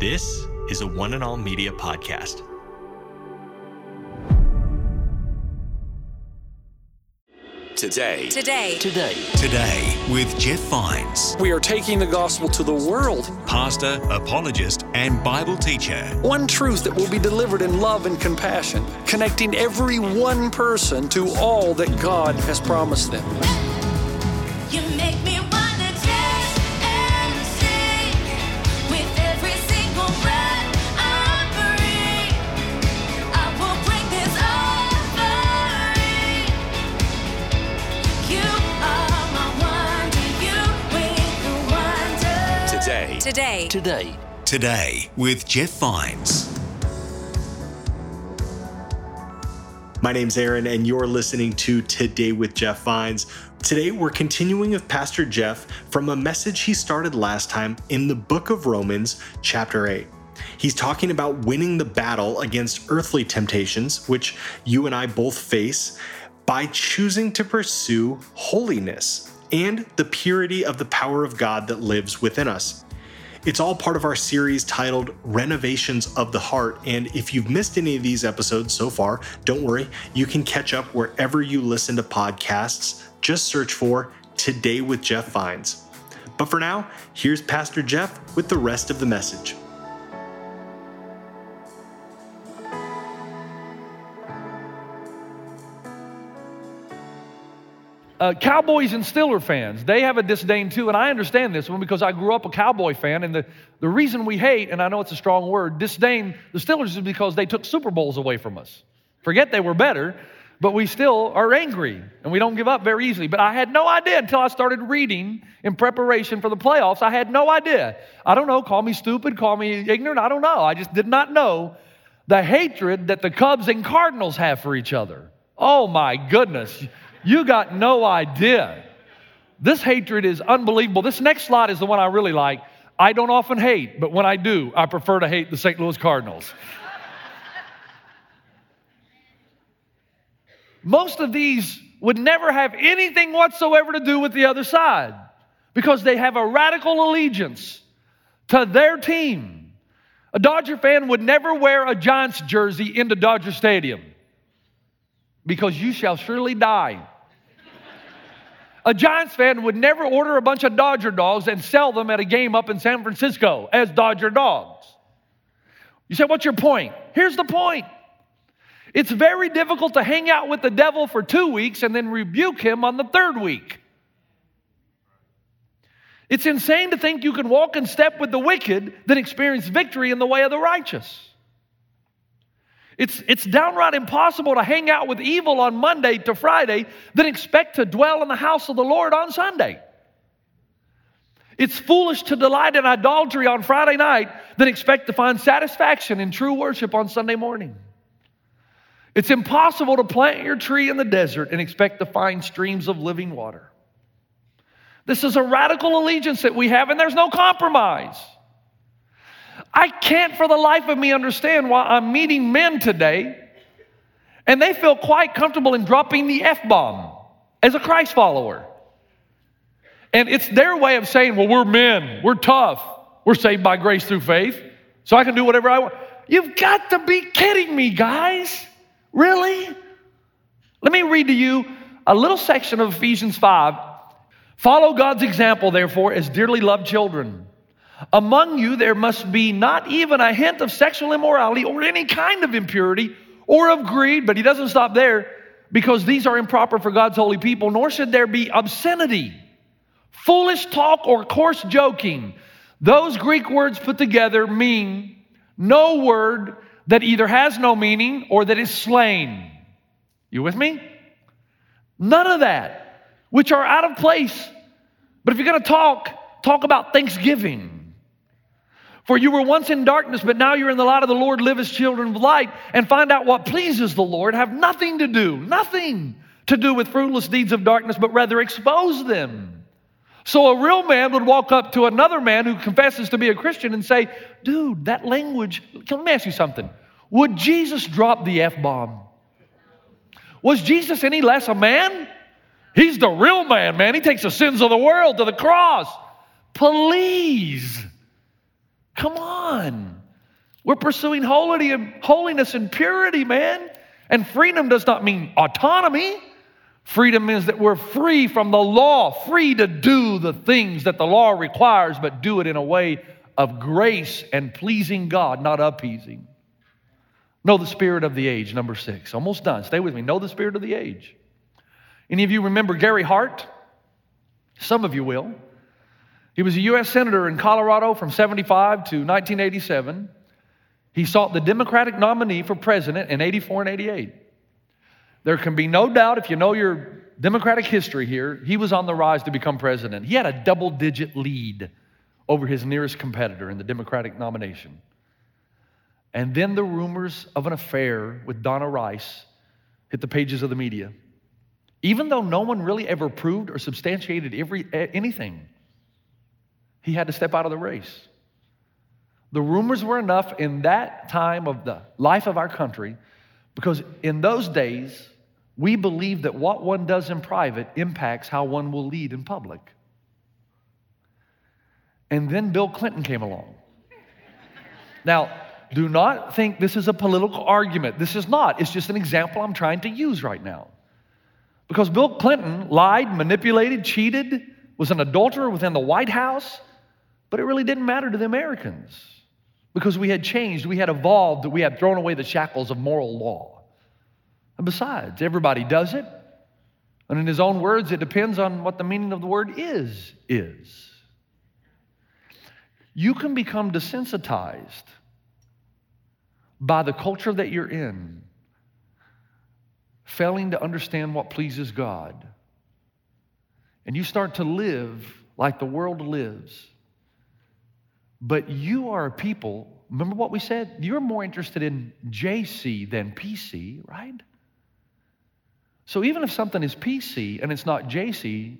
This is a One and All Media podcast. Today, Today. Today. Today with Jeff Vines, We are taking the gospel to the world. pastor, apologist, and Bible teacher. One truth that will be delivered in love and compassion, connecting every one person to all that God has promised them. Today, Today. Today. Today with Jeff Vines. My name's Aaron, and you're listening to Today with Jeff Vines. Today, we're continuing with Pastor Jeff from a message he started last time in the book of Romans, chapter 8. He's talking about winning the battle against earthly temptations, which you and I both face, by choosing to pursue holiness and the purity of the power of God that lives within us. It's all part of our series titled Renovations of the Heart. And if you've missed any of these episodes so far, don't worry, you can catch up wherever you listen to podcasts. Just search for Today with Jeff Vines. But for now, here's Pastor Jeff with the rest of the message. Uh, Cowboys and Steeler fans, they have a disdain too, and I understand this one because I grew up a Cowboy fan, and the, the reason we hate, and I know it's a strong word, disdain the Steelers is because they took Super Bowls away from us. Forget they were better, but we still are angry, and we don't give up very easily. But I had no idea until I started reading in preparation for the playoffs. I had no idea. I don't know, call me stupid, call me ignorant, I don't know. I just did not know the hatred that the Cubs and Cardinals have for each other. Oh my goodness. You got no idea. This hatred is unbelievable. This next slide is the one I really like. I don't often hate, but when I do, I prefer to hate the St. Louis Cardinals. Most of these would never have anything whatsoever to do with the other side because they have a radical allegiance to their team. A Dodger fan would never wear a Giants jersey into Dodger Stadium because you shall surely die. A Giants fan would never order a bunch of Dodger dogs and sell them at a game up in San Francisco as Dodger dogs. You say, What's your point? Here's the point it's very difficult to hang out with the devil for two weeks and then rebuke him on the third week. It's insane to think you can walk in step with the wicked, then experience victory in the way of the righteous. It's, it's downright impossible to hang out with evil on Monday to Friday, then expect to dwell in the house of the Lord on Sunday. It's foolish to delight in idolatry on Friday night, then expect to find satisfaction in true worship on Sunday morning. It's impossible to plant your tree in the desert and expect to find streams of living water. This is a radical allegiance that we have, and there's no compromise. I can't for the life of me understand why I'm meeting men today and they feel quite comfortable in dropping the F bomb as a Christ follower. And it's their way of saying, well, we're men, we're tough, we're saved by grace through faith, so I can do whatever I want. You've got to be kidding me, guys. Really? Let me read to you a little section of Ephesians 5. Follow God's example, therefore, as dearly loved children. Among you, there must be not even a hint of sexual immorality or any kind of impurity or of greed, but he doesn't stop there because these are improper for God's holy people, nor should there be obscenity, foolish talk, or coarse joking. Those Greek words put together mean no word that either has no meaning or that is slain. You with me? None of that, which are out of place. But if you're going to talk, talk about thanksgiving. For you were once in darkness, but now you're in the light of the Lord. Live as children of light and find out what pleases the Lord. Have nothing to do, nothing to do with fruitless deeds of darkness, but rather expose them. So a real man would walk up to another man who confesses to be a Christian and say, Dude, that language, let me ask you something. Would Jesus drop the F bomb? Was Jesus any less a man? He's the real man, man. He takes the sins of the world to the cross. Please. Come on. We're pursuing holiness and, holiness and purity, man. And freedom does not mean autonomy. Freedom means that we're free from the law, free to do the things that the law requires, but do it in a way of grace and pleasing God, not appeasing. Know the spirit of the age, number six. Almost done. Stay with me. Know the spirit of the age. Any of you remember Gary Hart? Some of you will. He was a U.S. Senator in Colorado from 75 to 1987. He sought the Democratic nominee for president in 84 and 88. There can be no doubt, if you know your Democratic history here, he was on the rise to become president. He had a double digit lead over his nearest competitor in the Democratic nomination. And then the rumors of an affair with Donna Rice hit the pages of the media. Even though no one really ever proved or substantiated every, anything, he had to step out of the race. The rumors were enough in that time of the life of our country because in those days, we believed that what one does in private impacts how one will lead in public. And then Bill Clinton came along. Now, do not think this is a political argument. This is not. It's just an example I'm trying to use right now. Because Bill Clinton lied, manipulated, cheated, was an adulterer within the White House, but it really didn't matter to the Americans because we had changed, we had evolved, we had thrown away the shackles of moral law. And besides, everybody does it. And in his own words, it depends on what the meaning of the word is, is. You can become desensitized by the culture that you're in, failing to understand what pleases God. And you start to live like the world lives. But you are a people, remember what we said? You're more interested in JC than PC, right? So even if something is PC and it's not JC,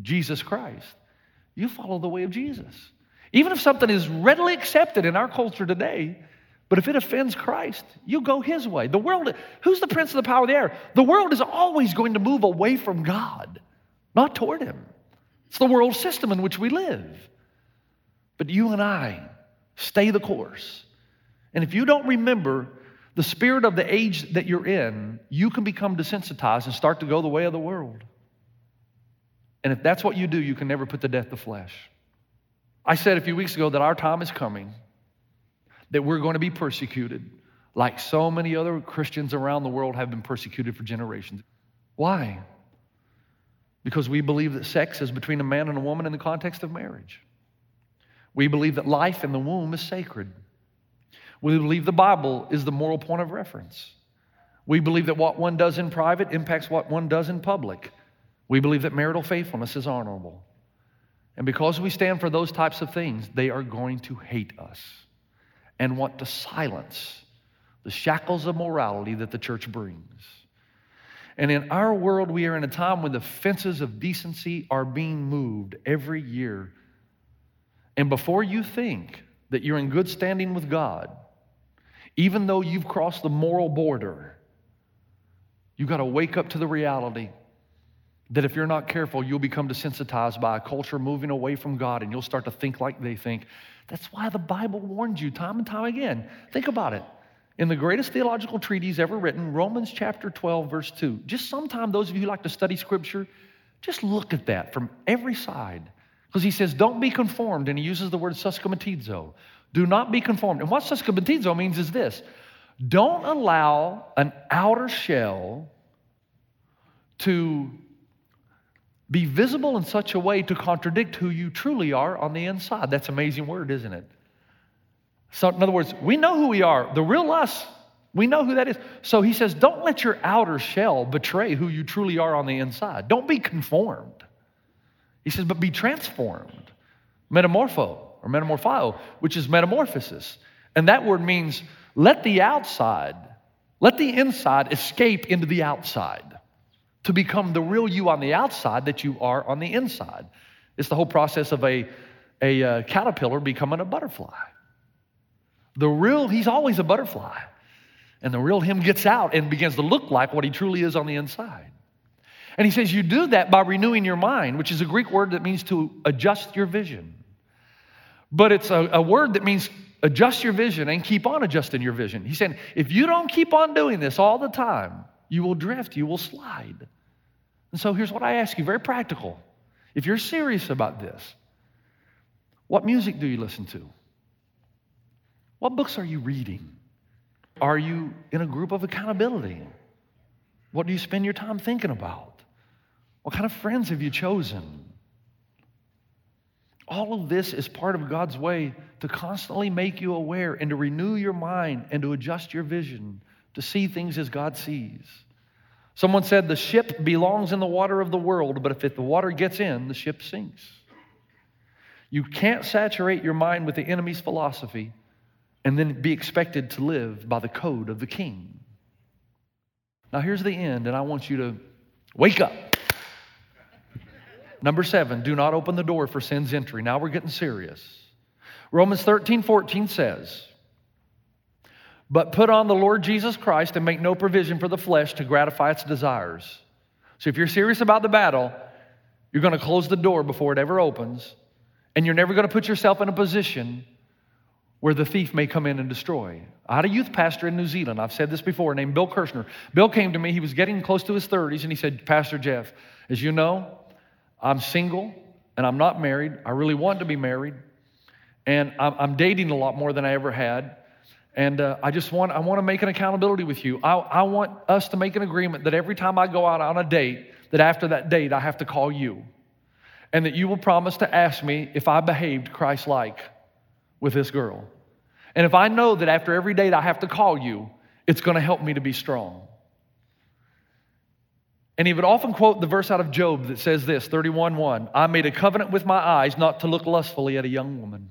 Jesus Christ, you follow the way of Jesus. Even if something is readily accepted in our culture today, but if it offends Christ, you go his way. The world, who's the prince of the power of the air? The world is always going to move away from God, not toward him. It's the world system in which we live. But you and I stay the course. And if you don't remember the spirit of the age that you're in, you can become desensitized and start to go the way of the world. And if that's what you do, you can never put to death the flesh. I said a few weeks ago that our time is coming, that we're going to be persecuted like so many other Christians around the world have been persecuted for generations. Why? Because we believe that sex is between a man and a woman in the context of marriage. We believe that life in the womb is sacred. We believe the Bible is the moral point of reference. We believe that what one does in private impacts what one does in public. We believe that marital faithfulness is honorable. And because we stand for those types of things, they are going to hate us and want to silence the shackles of morality that the church brings. And in our world, we are in a time when the fences of decency are being moved every year. And before you think that you're in good standing with God, even though you've crossed the moral border, you've got to wake up to the reality that if you're not careful, you'll become desensitized by a culture moving away from God and you'll start to think like they think. That's why the Bible warns you time and time again. Think about it. In the greatest theological treatise ever written, Romans chapter 12, verse 2, just sometime those of you who like to study scripture, just look at that from every side. Because he says, don't be conformed, and he uses the word suscomatizo. Do not be conformed. And what suscomatizo means is this don't allow an outer shell to be visible in such a way to contradict who you truly are on the inside. That's an amazing word, isn't it? So, in other words, we know who we are. The real us, we know who that is. So he says, don't let your outer shell betray who you truly are on the inside. Don't be conformed. He says, but be transformed. Metamorpho or metamorphio, which is metamorphosis. And that word means let the outside, let the inside escape into the outside to become the real you on the outside that you are on the inside. It's the whole process of a, a uh, caterpillar becoming a butterfly. The real, he's always a butterfly. And the real him gets out and begins to look like what he truly is on the inside. And he says, You do that by renewing your mind, which is a Greek word that means to adjust your vision. but it's a, a word that means adjust your vision and keep on adjusting your vision. He's saying, if you don't keep on doing this all the time, you will drift, you will slide. And so here's what I ask you very practical. If you're serious about this, what music do you listen to? What books are you reading? Are you in a group of accountability? What do you spend your time thinking about? What kind of friends have you chosen? All of this is part of God's way to constantly make you aware and to renew your mind and to adjust your vision to see things as God sees. Someone said the ship belongs in the water of the world, but if the water gets in, the ship sinks. You can't saturate your mind with the enemy's philosophy and then be expected to live by the code of the king. Now, here's the end, and I want you to wake up. Number seven, do not open the door for sin's entry. Now we're getting serious. Romans 13, 14 says, But put on the Lord Jesus Christ and make no provision for the flesh to gratify its desires. So if you're serious about the battle, you're going to close the door before it ever opens, and you're never going to put yourself in a position where the thief may come in and destroy. I had a youth pastor in New Zealand, I've said this before, named Bill Kirshner. Bill came to me, he was getting close to his 30s, and he said, Pastor Jeff, as you know, I'm single and I'm not married. I really want to be married. And I'm, I'm dating a lot more than I ever had. And uh, I just want, I want to make an accountability with you. I, I want us to make an agreement that every time I go out on a date, that after that date, I have to call you. And that you will promise to ask me if I behaved Christ like with this girl. And if I know that after every date I have to call you, it's going to help me to be strong. And he would often quote the verse out of Job that says this 31 1 I made a covenant with my eyes not to look lustfully at a young woman.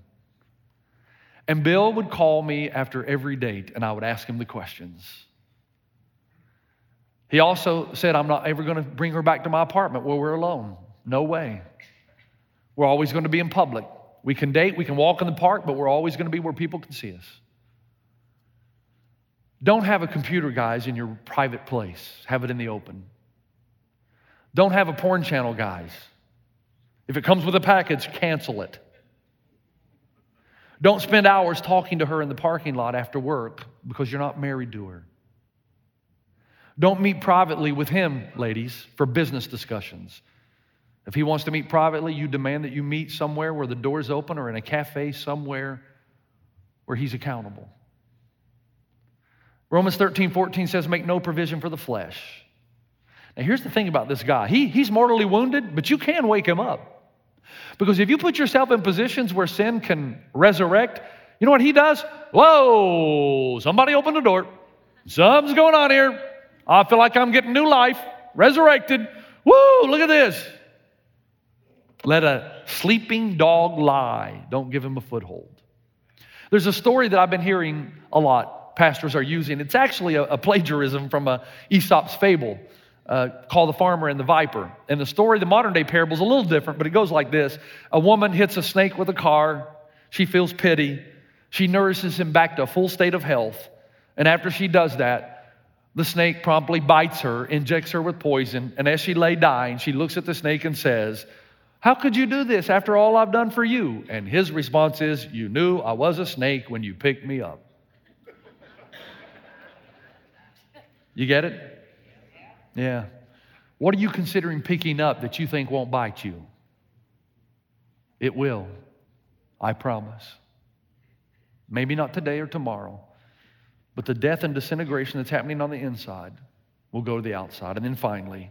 And Bill would call me after every date and I would ask him the questions. He also said, I'm not ever going to bring her back to my apartment where we're alone. No way. We're always going to be in public. We can date, we can walk in the park, but we're always going to be where people can see us. Don't have a computer, guys, in your private place, have it in the open. Don't have a porn channel, guys. If it comes with a package, cancel it. Don't spend hours talking to her in the parking lot after work because you're not married to her. Don't meet privately with him, ladies, for business discussions. If he wants to meet privately, you demand that you meet somewhere where the door's open or in a cafe somewhere where he's accountable. Romans 13, 14 says, Make no provision for the flesh. Here's the thing about this guy he, he's mortally wounded, but you can wake him up. Because if you put yourself in positions where sin can resurrect, you know what he does? Whoa, somebody open the door. Something's going on here. I feel like I'm getting new life, resurrected. Woo, look at this. Let a sleeping dog lie. Don't give him a foothold. There's a story that I've been hearing a lot, pastors are using. It's actually a, a plagiarism from a Aesop's fable uh, The Farmer and the Viper. And the story, the modern day parable, is a little different, but it goes like this A woman hits a snake with a car. She feels pity. She nourishes him back to a full state of health. And after she does that, the snake promptly bites her, injects her with poison. And as she lay dying, she looks at the snake and says, How could you do this after all I've done for you? And his response is, You knew I was a snake when you picked me up. You get it? Yeah. What are you considering picking up that you think won't bite you? It will. I promise. Maybe not today or tomorrow, but the death and disintegration that's happening on the inside will go to the outside. And then finally,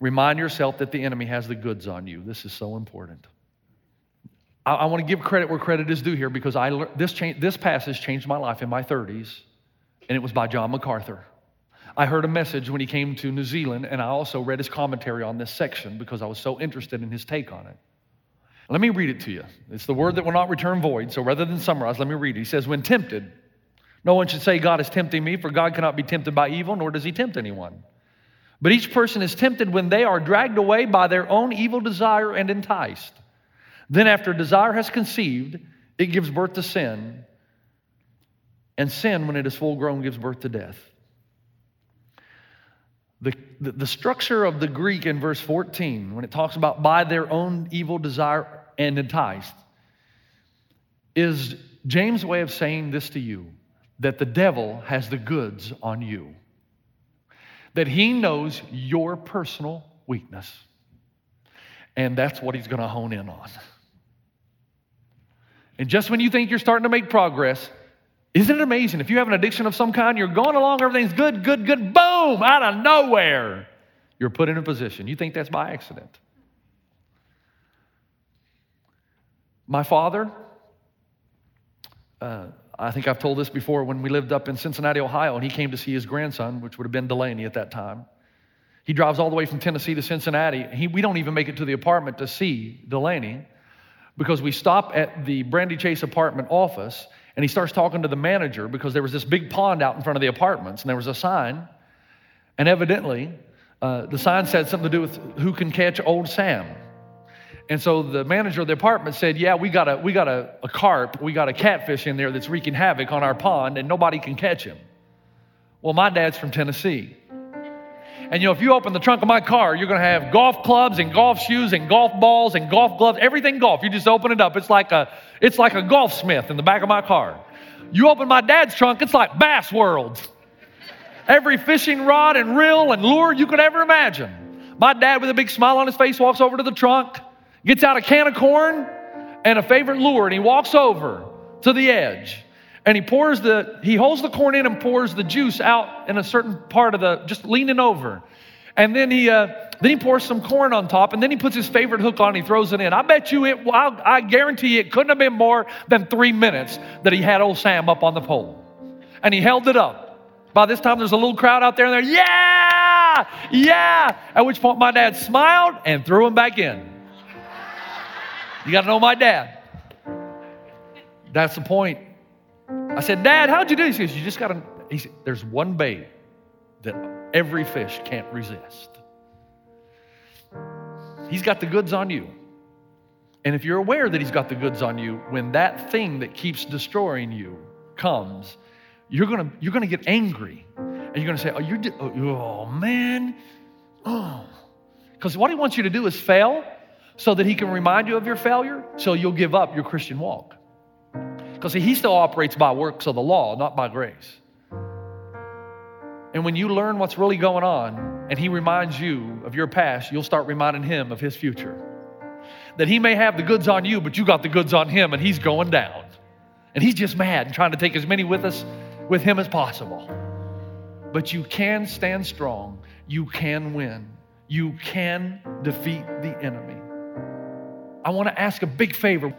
remind yourself that the enemy has the goods on you. This is so important. I, I want to give credit where credit is due here because I this, this passage changed my life in my 30s, and it was by John MacArthur. I heard a message when he came to New Zealand, and I also read his commentary on this section because I was so interested in his take on it. Let me read it to you. It's the word that will not return void. So rather than summarize, let me read it. He says, When tempted, no one should say, God is tempting me, for God cannot be tempted by evil, nor does he tempt anyone. But each person is tempted when they are dragged away by their own evil desire and enticed. Then, after desire has conceived, it gives birth to sin. And sin, when it is full grown, gives birth to death. The, the, the structure of the Greek in verse 14, when it talks about by their own evil desire and enticed, is James' way of saying this to you that the devil has the goods on you, that he knows your personal weakness, and that's what he's going to hone in on. And just when you think you're starting to make progress, isn't it amazing? If you have an addiction of some kind, you're going along, everything's good, good, good, boom, out of nowhere, you're put in a position. You think that's by accident. My father, uh, I think I've told this before when we lived up in Cincinnati, Ohio, and he came to see his grandson, which would have been Delaney at that time. He drives all the way from Tennessee to Cincinnati. He, we don't even make it to the apartment to see Delaney because we stop at the Brandy Chase apartment office and he starts talking to the manager because there was this big pond out in front of the apartments and there was a sign. And evidently, uh, the sign said something to do with who can catch old Sam. And so the manager of the apartment said, Yeah, we got, a, we got a, a carp, we got a catfish in there that's wreaking havoc on our pond and nobody can catch him. Well, my dad's from Tennessee. And you know, if you open the trunk of my car, you're gonna have golf clubs and golf shoes and golf balls and golf gloves, everything golf. You just open it up. It's like a it's like a Golfsmith in the back of my car. You open my dad's trunk, it's like Bass World. Every fishing rod and reel and lure you could ever imagine. My dad, with a big smile on his face, walks over to the trunk, gets out a can of corn and a favorite lure, and he walks over to the edge and he pours the he holds the corn in and pours the juice out in a certain part of the just leaning over. And then he uh, then he pours some corn on top and then he puts his favorite hook on and he throws it in. I bet you it I, I guarantee you it couldn't have been more than three minutes that he had old sam up on the pole. And he held it up. By this time there's a little crowd out there and they're yeah! Yeah! At which point my dad smiled and threw him back in. You got to know my dad. That's the point I said, Dad, how'd you do this? He says, You just got to, he said, There's one bait that every fish can't resist. He's got the goods on you. And if you're aware that he's got the goods on you, when that thing that keeps destroying you comes, you're gonna you're gonna get angry, and you're gonna say, "Oh, you're di- oh, oh man, oh," because what he wants you to do is fail, so that he can remind you of your failure, so you'll give up your Christian walk. Because he still operates by works of the law, not by grace. And when you learn what's really going on and he reminds you of your past, you'll start reminding him of his future. That he may have the goods on you, but you got the goods on him and he's going down. And he's just mad and trying to take as many with us with him as possible. But you can stand strong. You can win. You can defeat the enemy. I want to ask a big favor.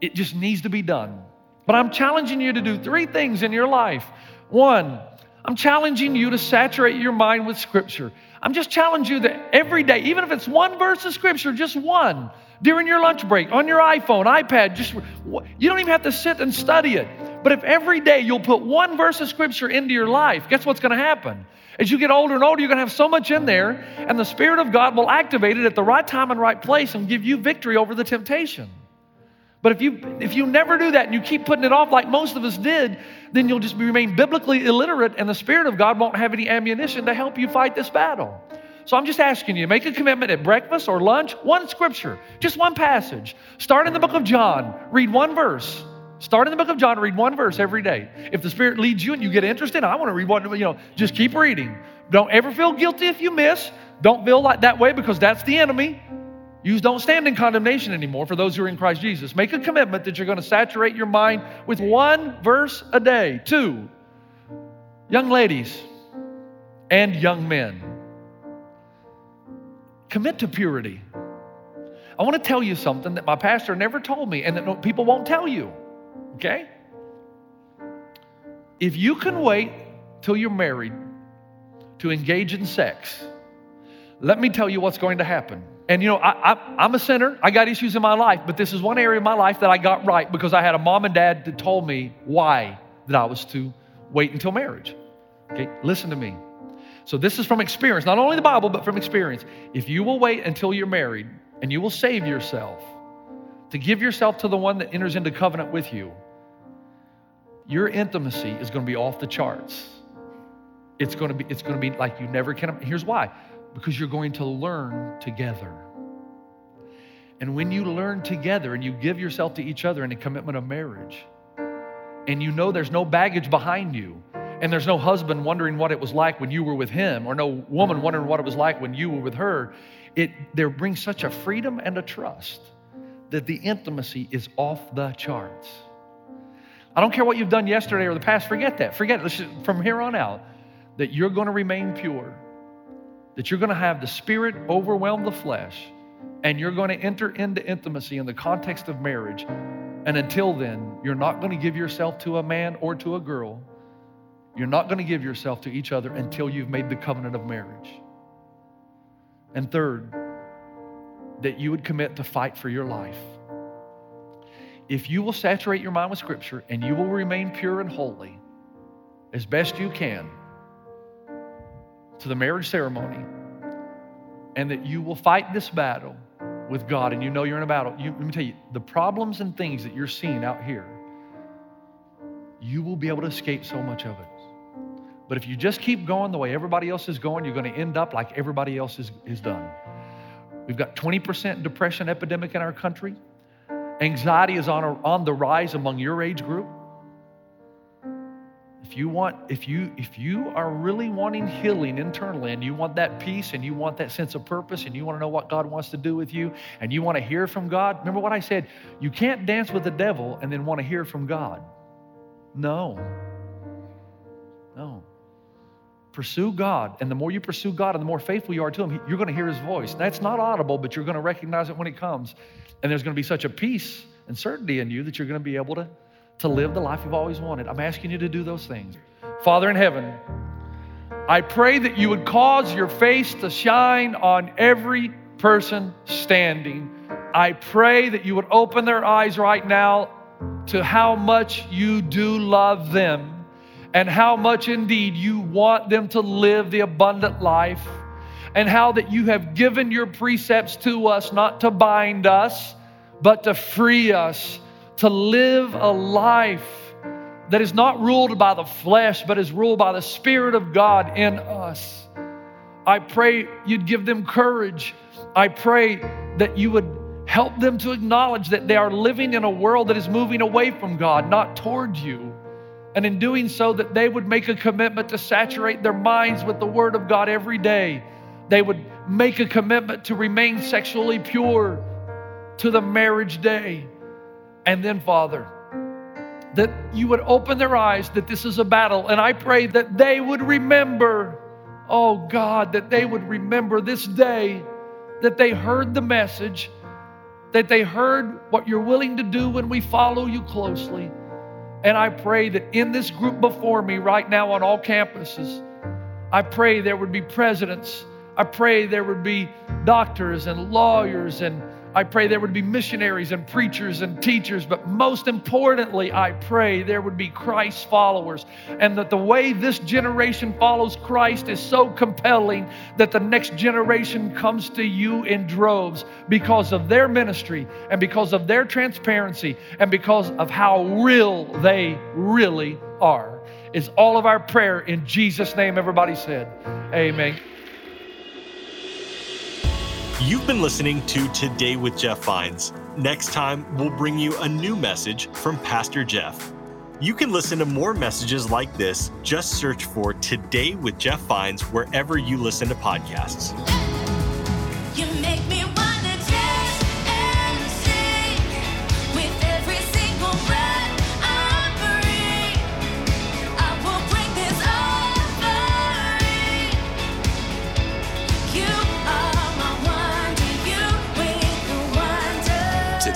It just needs to be done. But I'm challenging you to do three things in your life. One, I'm challenging you to saturate your mind with Scripture. I'm just challenging you that every day, even if it's one verse of Scripture, just one, during your lunch break, on your iPhone, iPad, just you don't even have to sit and study it. But if every day you'll put one verse of Scripture into your life, guess what's going to happen? As you get older and older, you're going to have so much in there, and the Spirit of God will activate it at the right time and right place and give you victory over the temptation. But if you if you never do that and you keep putting it off like most of us did, then you'll just remain biblically illiterate and the Spirit of God won't have any ammunition to help you fight this battle. So I'm just asking you, make a commitment at breakfast or lunch, one scripture, just one passage. Start in the book of John, read one verse. Start in the book of John, read one verse every day. If the Spirit leads you and you get interested, I want to read one, you know, just keep reading. Don't ever feel guilty if you miss. Don't feel like that way because that's the enemy. You don't stand in condemnation anymore for those who are in Christ Jesus. Make a commitment that you're going to saturate your mind with one verse a day. Two, young ladies and young men, commit to purity. I want to tell you something that my pastor never told me and that people won't tell you. Okay? If you can wait till you're married to engage in sex, let me tell you what's going to happen. And you know, I, I, am a sinner. I got issues in my life, but this is one area of my life that I got right because I had a mom and dad that told me why that I was to wait until marriage. Okay, listen to me. So this is from experience, not only the Bible, but from experience. If you will wait until you're married and you will save yourself to give yourself to the one that enters into covenant with you, your intimacy is going to be off the charts. It's going to be, it's going to be like you never can. Here's why because you're going to learn together. And when you learn together and you give yourself to each other in a commitment of marriage, and you know there's no baggage behind you, and there's no husband wondering what it was like when you were with him, or no woman wondering what it was like when you were with her, it there brings such a freedom and a trust that the intimacy is off the charts. I don't care what you've done yesterday or the past, forget that. Forget it. From here on out, that you're going to remain pure, that you're going to have the spirit overwhelm the flesh, and you're going to enter into intimacy in the context of marriage. And until then, you're not going to give yourself to a man or to a girl. You're not going to give yourself to each other until you've made the covenant of marriage. And third, that you would commit to fight for your life. If you will saturate your mind with Scripture and you will remain pure and holy as best you can to the marriage ceremony, and that you will fight this battle with God and you know you're in a battle, you, let me tell you, the problems and things that you're seeing out here, you will be able to escape so much of it. But if you just keep going the way everybody else is going, you're going to end up like everybody else is, is done. We've got 20% depression epidemic in our country. Anxiety is on, a, on the rise among your age group. If you want, if you if you are really wanting healing internally and you want that peace and you want that sense of purpose and you want to know what God wants to do with you and you want to hear from God, remember what I said? You can't dance with the devil and then want to hear from God. No. No. Pursue God, and the more you pursue God and the more faithful you are to Him, you're going to hear His voice. That's not audible, but you're going to recognize it when it comes. And there's going to be such a peace and certainty in you that you're going to be able to, to live the life you've always wanted. I'm asking you to do those things. Father in heaven, I pray that you would cause your face to shine on every person standing. I pray that you would open their eyes right now to how much you do love them and how much indeed you want them to live the abundant life, and how that you have given your precepts to us not to bind us, but to free us to live a life that is not ruled by the flesh, but is ruled by the Spirit of God in us. I pray you'd give them courage. I pray that you would help them to acknowledge that they are living in a world that is moving away from God, not toward you. And in doing so, that they would make a commitment to saturate their minds with the Word of God every day. They would make a commitment to remain sexually pure to the marriage day. And then, Father, that you would open their eyes that this is a battle. And I pray that they would remember, oh God, that they would remember this day that they heard the message, that they heard what you're willing to do when we follow you closely. And I pray that in this group before me right now on all campuses, I pray there would be presidents. I pray there would be doctors and lawyers and I pray there would be missionaries and preachers and teachers, but most importantly, I pray there would be Christ followers, and that the way this generation follows Christ is so compelling that the next generation comes to you in droves because of their ministry and because of their transparency and because of how real they really are. Is all of our prayer in Jesus' name, everybody said. Amen. You've been listening to Today with Jeff Vines. Next time, we'll bring you a new message from Pastor Jeff. You can listen to more messages like this. Just search for Today with Jeff Vines wherever you listen to podcasts.